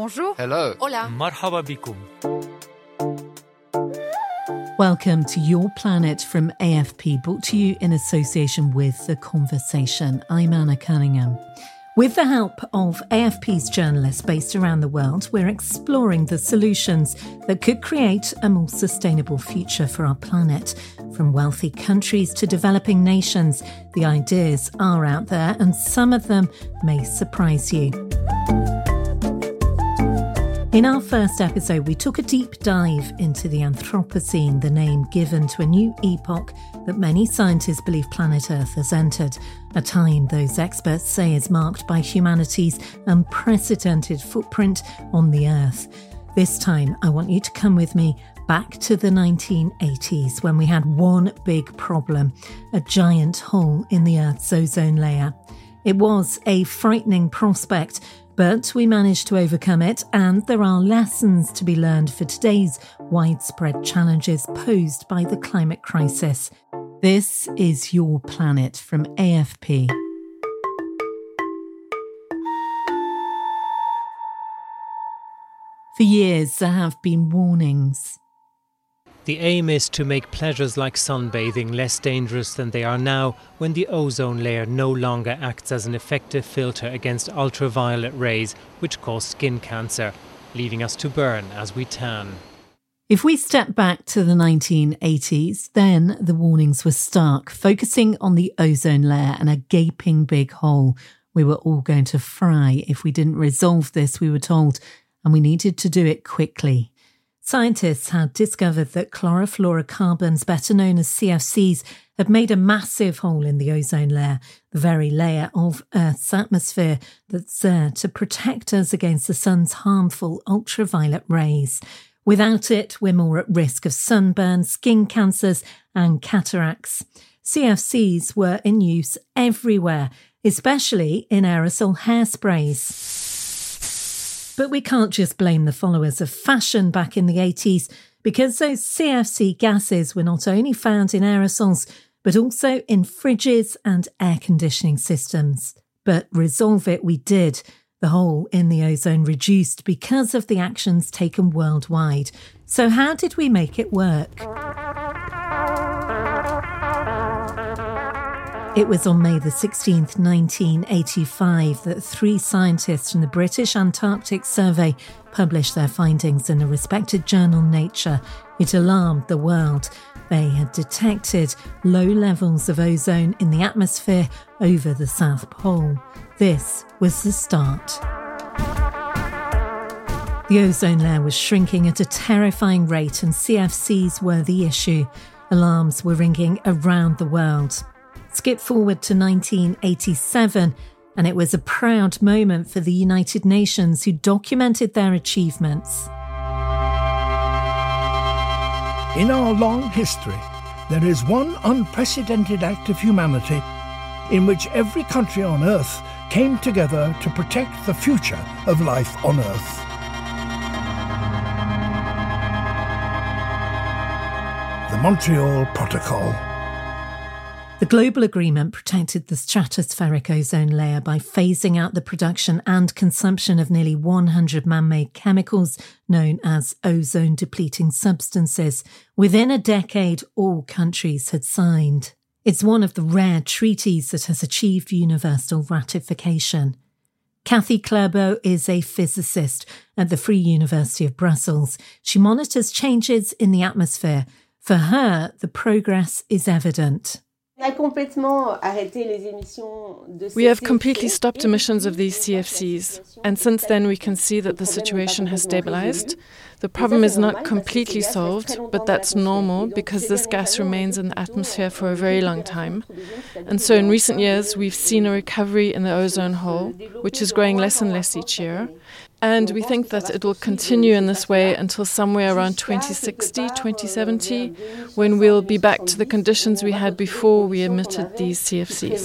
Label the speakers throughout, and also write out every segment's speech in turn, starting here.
Speaker 1: Bonjour.
Speaker 2: Hello.
Speaker 1: Hola.
Speaker 3: Marhaba bikum.
Speaker 4: Welcome to Your Planet from AFP, brought to you in association with The Conversation. I'm Anna Cunningham. With the help of AFP's journalists based around the world, we're exploring the solutions that could create a more sustainable future for our planet. From wealthy countries to developing nations, the ideas are out there and some of them may surprise you. In our first episode, we took a deep dive into the Anthropocene, the name given to a new epoch that many scientists believe planet Earth has entered, a time those experts say is marked by humanity's unprecedented footprint on the Earth. This time, I want you to come with me back to the 1980s when we had one big problem a giant hole in the Earth's ozone layer. It was a frightening prospect but we managed to overcome it, and there are lessons to be learned for today's widespread challenges posed by the climate crisis. This is Your Planet from AFP. For years, there have been warnings
Speaker 3: the aim is to make pleasures like sunbathing less dangerous than they are now when the ozone layer no longer acts as an effective filter against ultraviolet rays which cause skin cancer, leaving us to burn as we tan.
Speaker 4: If we step back to the 1980s, then the warnings were stark, focusing on the ozone layer and a gaping big hole. We were all going to fry if we didn't resolve this, we were told, and we needed to do it quickly. Scientists had discovered that chlorofluorocarbons, better known as CFCs, had made a massive hole in the ozone layer, the very layer of Earth's atmosphere that's there to protect us against the sun's harmful ultraviolet rays. Without it, we're more at risk of sunburn, skin cancers, and cataracts. CFCs were in use everywhere, especially in aerosol hairsprays. But we can't just blame the followers of fashion back in the 80s because those CFC gases were not only found in aerosols, but also in fridges and air conditioning systems. But resolve it we did. The hole in the ozone reduced because of the actions taken worldwide. So, how did we make it work? It was on May the 16th, 1985, that three scientists from the British Antarctic Survey published their findings in a respected journal Nature. It alarmed the world. They had detected low levels of ozone in the atmosphere over the South Pole. This was the start. The ozone layer was shrinking at a terrifying rate, and CFCs were the issue. Alarms were ringing around the world. Skip forward to 1987, and it was a proud moment for the United Nations who documented their achievements.
Speaker 5: In our long history, there is one unprecedented act of humanity in which every country on Earth came together to protect the future of life on Earth. The Montreal Protocol.
Speaker 4: The global agreement protected the stratospheric ozone layer by phasing out the production and consumption of nearly 100 man made chemicals known as ozone depleting substances. Within a decade, all countries had signed. It's one of the rare treaties that has achieved universal ratification. Cathy Clerbaux is a physicist at the Free University of Brussels. She monitors changes in the atmosphere. For her, the progress is evident.
Speaker 6: We have completely stopped emissions of these CFCs, and since then we can see that the situation has stabilized. The problem is not completely solved, but that's normal because this gas remains in the atmosphere for a very long time. And so in recent years, we've seen a recovery in the ozone hole, which is growing less and less each year. And we think that it will continue in this way until somewhere around 2060, 2070, when we'll be back to the conditions we had before we emitted these CFCs.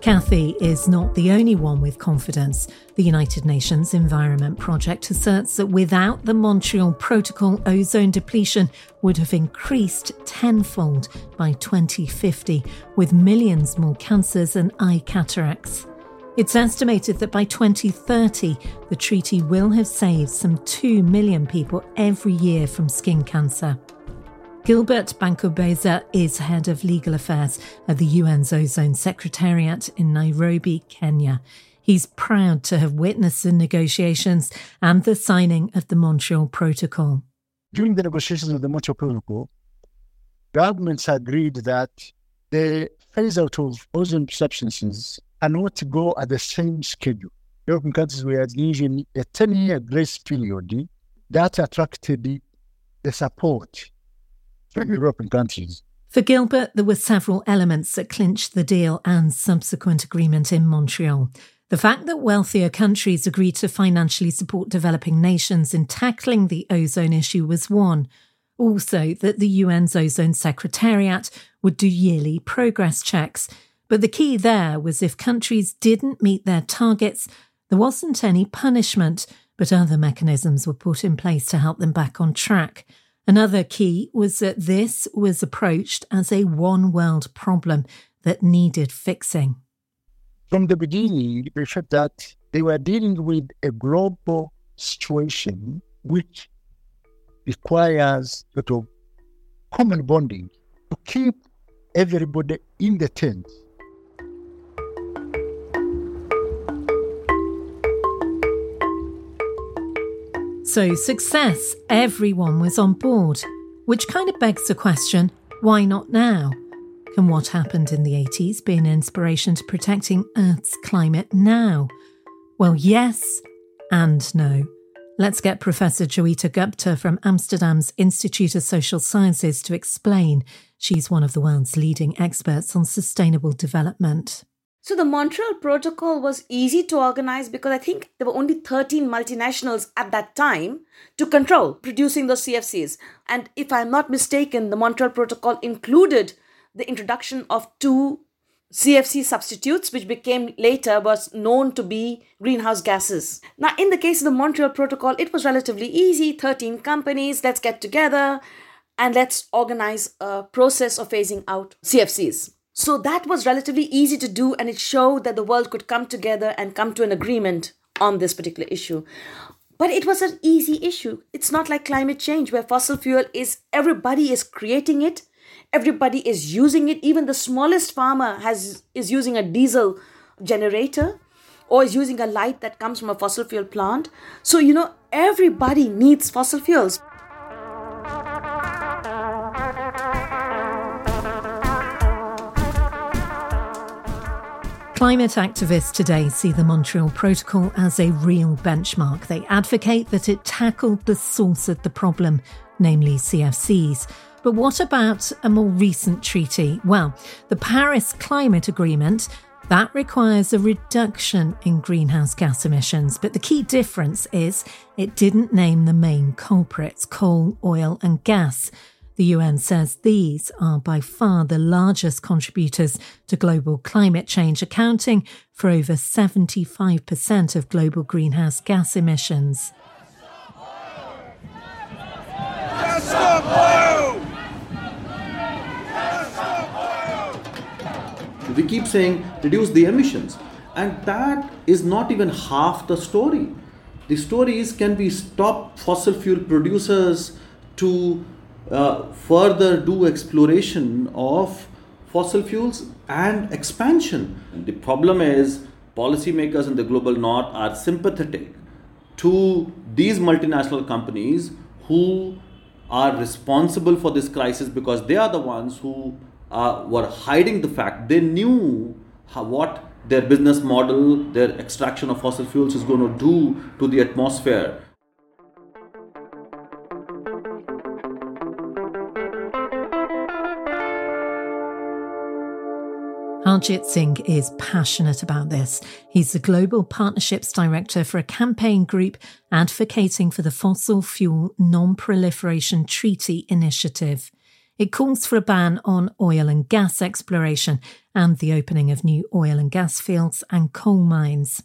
Speaker 4: Cathy is not the only one with confidence. The United Nations Environment Project asserts that without the Montreal Protocol, ozone depletion would have increased tenfold by 2050, with millions more cancers and eye cataracts. It's estimated that by 2030, the treaty will have saved some 2 million people every year from skin cancer. Gilbert Bankobeza is head of legal affairs at the UN's Ozone Secretariat in Nairobi, Kenya. He's proud to have witnessed the negotiations and the signing of the Montreal Protocol.
Speaker 1: During the negotiations of the Montreal Protocol, governments agreed that the phase out of ozone substances are not to go at the same schedule. European countries were given a 10 year grace period that attracted the support European countries.
Speaker 4: For Gilbert, there were several elements that clinched the deal and subsequent agreement in Montreal. The fact that wealthier countries agreed to financially support developing nations in tackling the ozone issue was one. Also, that the UN's Ozone Secretariat would do yearly progress checks. But the key there was if countries didn't meet their targets, there wasn't any punishment, but other mechanisms were put in place to help them back on track. Another key was that this was approached as a one world problem that needed fixing.
Speaker 1: From the beginning, they said that they were dealing with a global situation which requires sort of common bonding to keep everybody in the tent.
Speaker 4: So, success, everyone was on board, which kind of begs the question why not now? Can what happened in the 80s be an inspiration to protecting Earth's climate now? Well, yes and no. Let's get Professor Joyeeta Gupta from Amsterdam's Institute of Social Sciences to explain. She's one of the world's leading experts on sustainable development.
Speaker 2: So the Montreal Protocol was easy to organize because I think there were only 13 multinationals at that time to control producing those CFCs. And if I'm not mistaken, the Montreal Protocol included the introduction of two CFC substitutes, which became later was known to be greenhouse gases. Now, in the case of the Montreal Protocol, it was relatively easy 13 companies, let's get together and let's organize a process of phasing out CFCs. So that was relatively easy to do, and it showed that the world could come together and come to an agreement on this particular issue. But it was an easy issue. It's not like climate change, where fossil fuel is everybody is creating it, everybody is using it. Even the smallest farmer has is using a diesel generator or is using a light that comes from a fossil fuel plant. So, you know, everybody needs fossil fuels.
Speaker 4: Climate activists today see the Montreal Protocol as a real benchmark. They advocate that it tackled the source of the problem, namely CFCs. But what about a more recent treaty? Well, the Paris Climate Agreement. That requires a reduction in greenhouse gas emissions. But the key difference is it didn't name the main culprits coal, oil, and gas. The UN says these are by far the largest contributors to global climate change, accounting for over 75% of global greenhouse gas emissions.
Speaker 7: We keep saying reduce the emissions, and that is not even half the story. The story is can we stop fossil fuel producers to uh, further do exploration of fossil fuels and expansion. The problem is policymakers in the global north are sympathetic to these multinational companies who are responsible for this crisis because they are the ones who uh, were hiding the fact they knew how, what their business model, their extraction of fossil fuels is going to do to the atmosphere.
Speaker 4: Harjit Singh is passionate about this. He's the Global Partnerships Director for a campaign group advocating for the Fossil Fuel Non Proliferation Treaty Initiative. It calls for a ban on oil and gas exploration and the opening of new oil and gas fields and coal mines.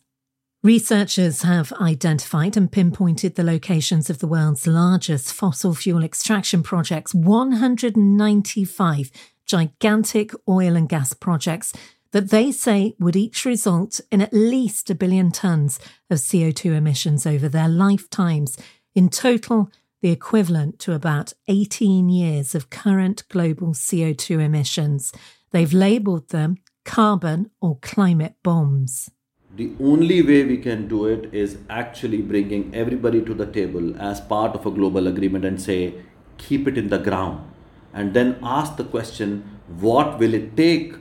Speaker 4: Researchers have identified and pinpointed the locations of the world's largest fossil fuel extraction projects 195 gigantic oil and gas projects that they say would each result in at least a billion tonnes of CO2 emissions over their lifetimes. In total, the equivalent to about 18 years of current global CO2 emissions. They've labelled them carbon or climate bombs
Speaker 7: the only way we can do it is actually bringing everybody to the table as part of a global agreement and say keep it in the ground and then ask the question what will it take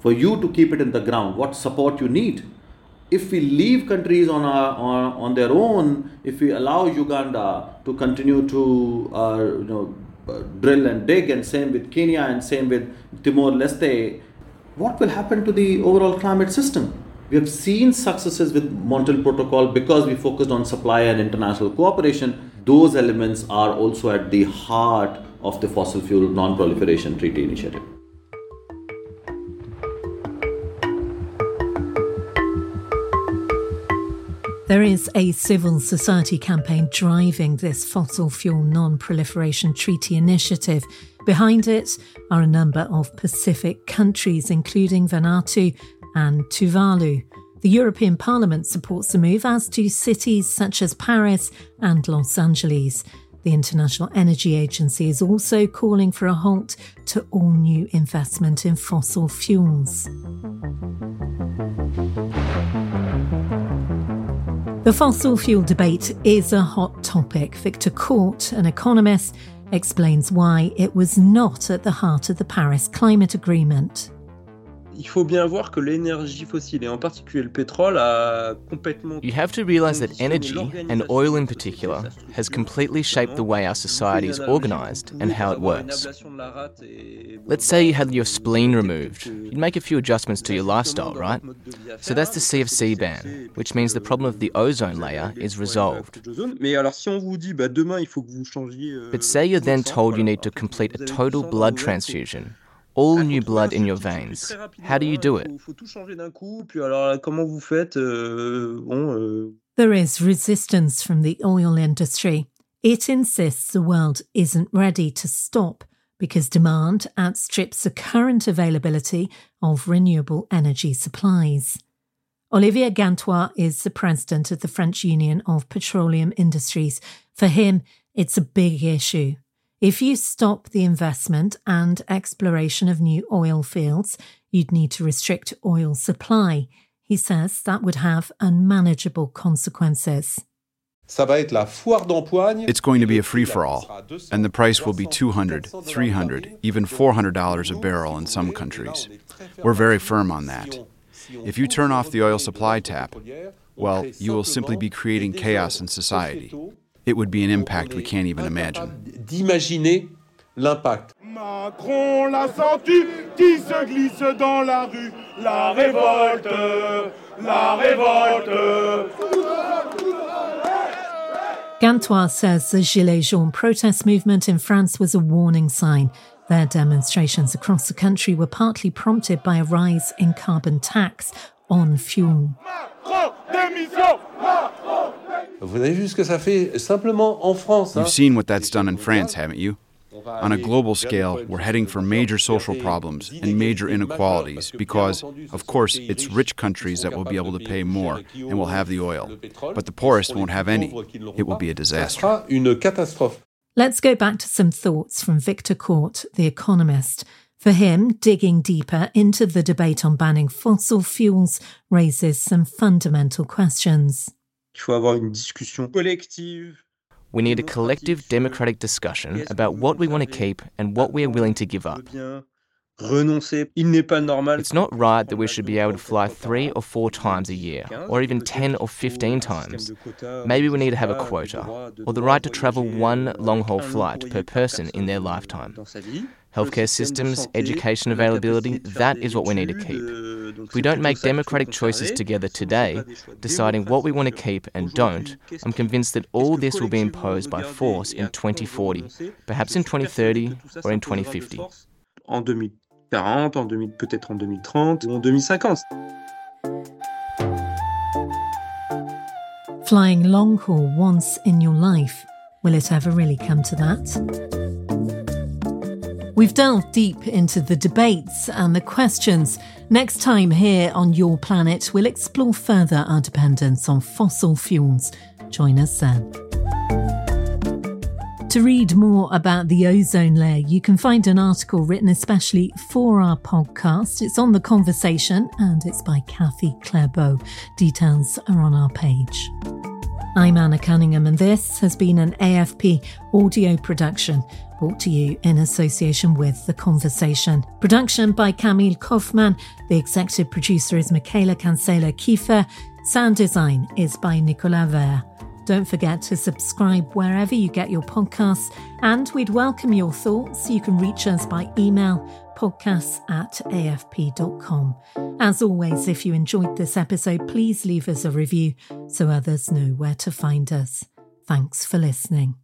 Speaker 7: for you to keep it in the ground? What support you need? If we leave countries on, our, on, on their own if we allow uganda to continue to uh, you know uh, drill and dig and same with kenya and same with timor leste what will happen to the overall climate system? We have seen successes with Montreal Protocol because we focused on supply and international cooperation. Those elements are also at the heart of the Fossil Fuel Non Proliferation Treaty Initiative.
Speaker 4: There is a civil society campaign driving this fossil fuel non proliferation treaty initiative. Behind it are a number of Pacific countries, including Vanuatu and Tuvalu. The European Parliament supports the move, as do cities such as Paris and Los Angeles. The International Energy Agency is also calling for a halt to all new investment in fossil fuels. The fossil fuel debate is a hot topic. Victor Court, an economist, explains why it was not at the heart of the Paris Climate Agreement.
Speaker 8: Il faut bien voir que l'énergie fossile et en particulier le pétrole a complètement
Speaker 9: You have to realize that energy and oil in particular has completely shaped the way our society is organized and how it works. Let's say you had your spleen removed. You'd make a few adjustments to your lifestyle, right? So that's the CFC ban, which means the problem of the ozone layer is resolved. But say you're then told you need to complete a total blood transfusion all new blood in your veins. How do you do it?
Speaker 4: There is resistance from the oil industry. It insists the world isn't ready to stop because demand outstrips the current availability of renewable energy supplies. Olivier Gantois is the president of the French Union of Petroleum Industries. For him, it's a big issue if you stop the investment and exploration of new oil fields, you'd need to restrict oil supply. He says that would have unmanageable consequences.
Speaker 10: It's going to be a free for all, and the price will be $200, $300, even $400 a barrel in some countries. We're very firm on that. If you turn off the oil supply tap, well, you will simply be creating chaos in society it would be an impact we can't even imagine.
Speaker 11: D'imaginer l'impact. Macron l'a senti qui se glisse dans la rue. La révolte, la révolte.
Speaker 4: Gantois says the Gilets jaunes protest movement in France was a warning sign. Their demonstrations across the country were partly prompted by a rise in carbon tax on fuel. Macron, démission
Speaker 10: Macron, You've seen what that's done in France, haven't you? On a global scale, we're heading for major social problems and major inequalities because, of course, it's rich countries that will be able to pay more and will have the oil. But the poorest won't have any. It will be a disaster.
Speaker 4: Let's go back to some thoughts from Victor Court, the economist. For him, digging deeper into the debate on banning fossil fuels raises some fundamental questions.
Speaker 9: Il faut avoir une discussion collective. We need a collective democratic discussion about what we want to keep and what we are willing to give up.
Speaker 8: Renoncer. Il n'est pas normal.
Speaker 9: It's not right that we should be able to fly three or four times a year, or even 10 or 15 times. Maybe we need to have a quota, or the right to travel one long haul flight per person in their lifetime. Healthcare systems, education availability, that is what we need to keep. If we don't make democratic choices together today, deciding what we want to keep and don't, I'm convinced that all this will be imposed by force in 2040, perhaps in 2030 or in 2050.
Speaker 8: En 2040, en 2000, peut-être en 2030 ou en 2050.
Speaker 4: Flying long haul once in your life. Will it ever really come to that? We've delved deep into the debates and the questions. Next time here on Your Planet, we'll explore further our dependence on fossil fuels. Join us then. To read more about the ozone layer, you can find an article written especially for our podcast. It's on the conversation and it's by Cathy Clerbaux. Details are on our page. I'm Anna Cunningham, and this has been an AFP audio production brought to you in association with The Conversation. Production by Camille Kauffmann. The executive producer is Michaëla Cancela Kieffer. Sound design is by Nicolas Ver. Don't forget to subscribe wherever you get your podcasts, and we'd welcome your thoughts. You can reach us by email podcasts at afp.com. As always, if you enjoyed this episode, please leave us a review so others know where to find us. Thanks for listening.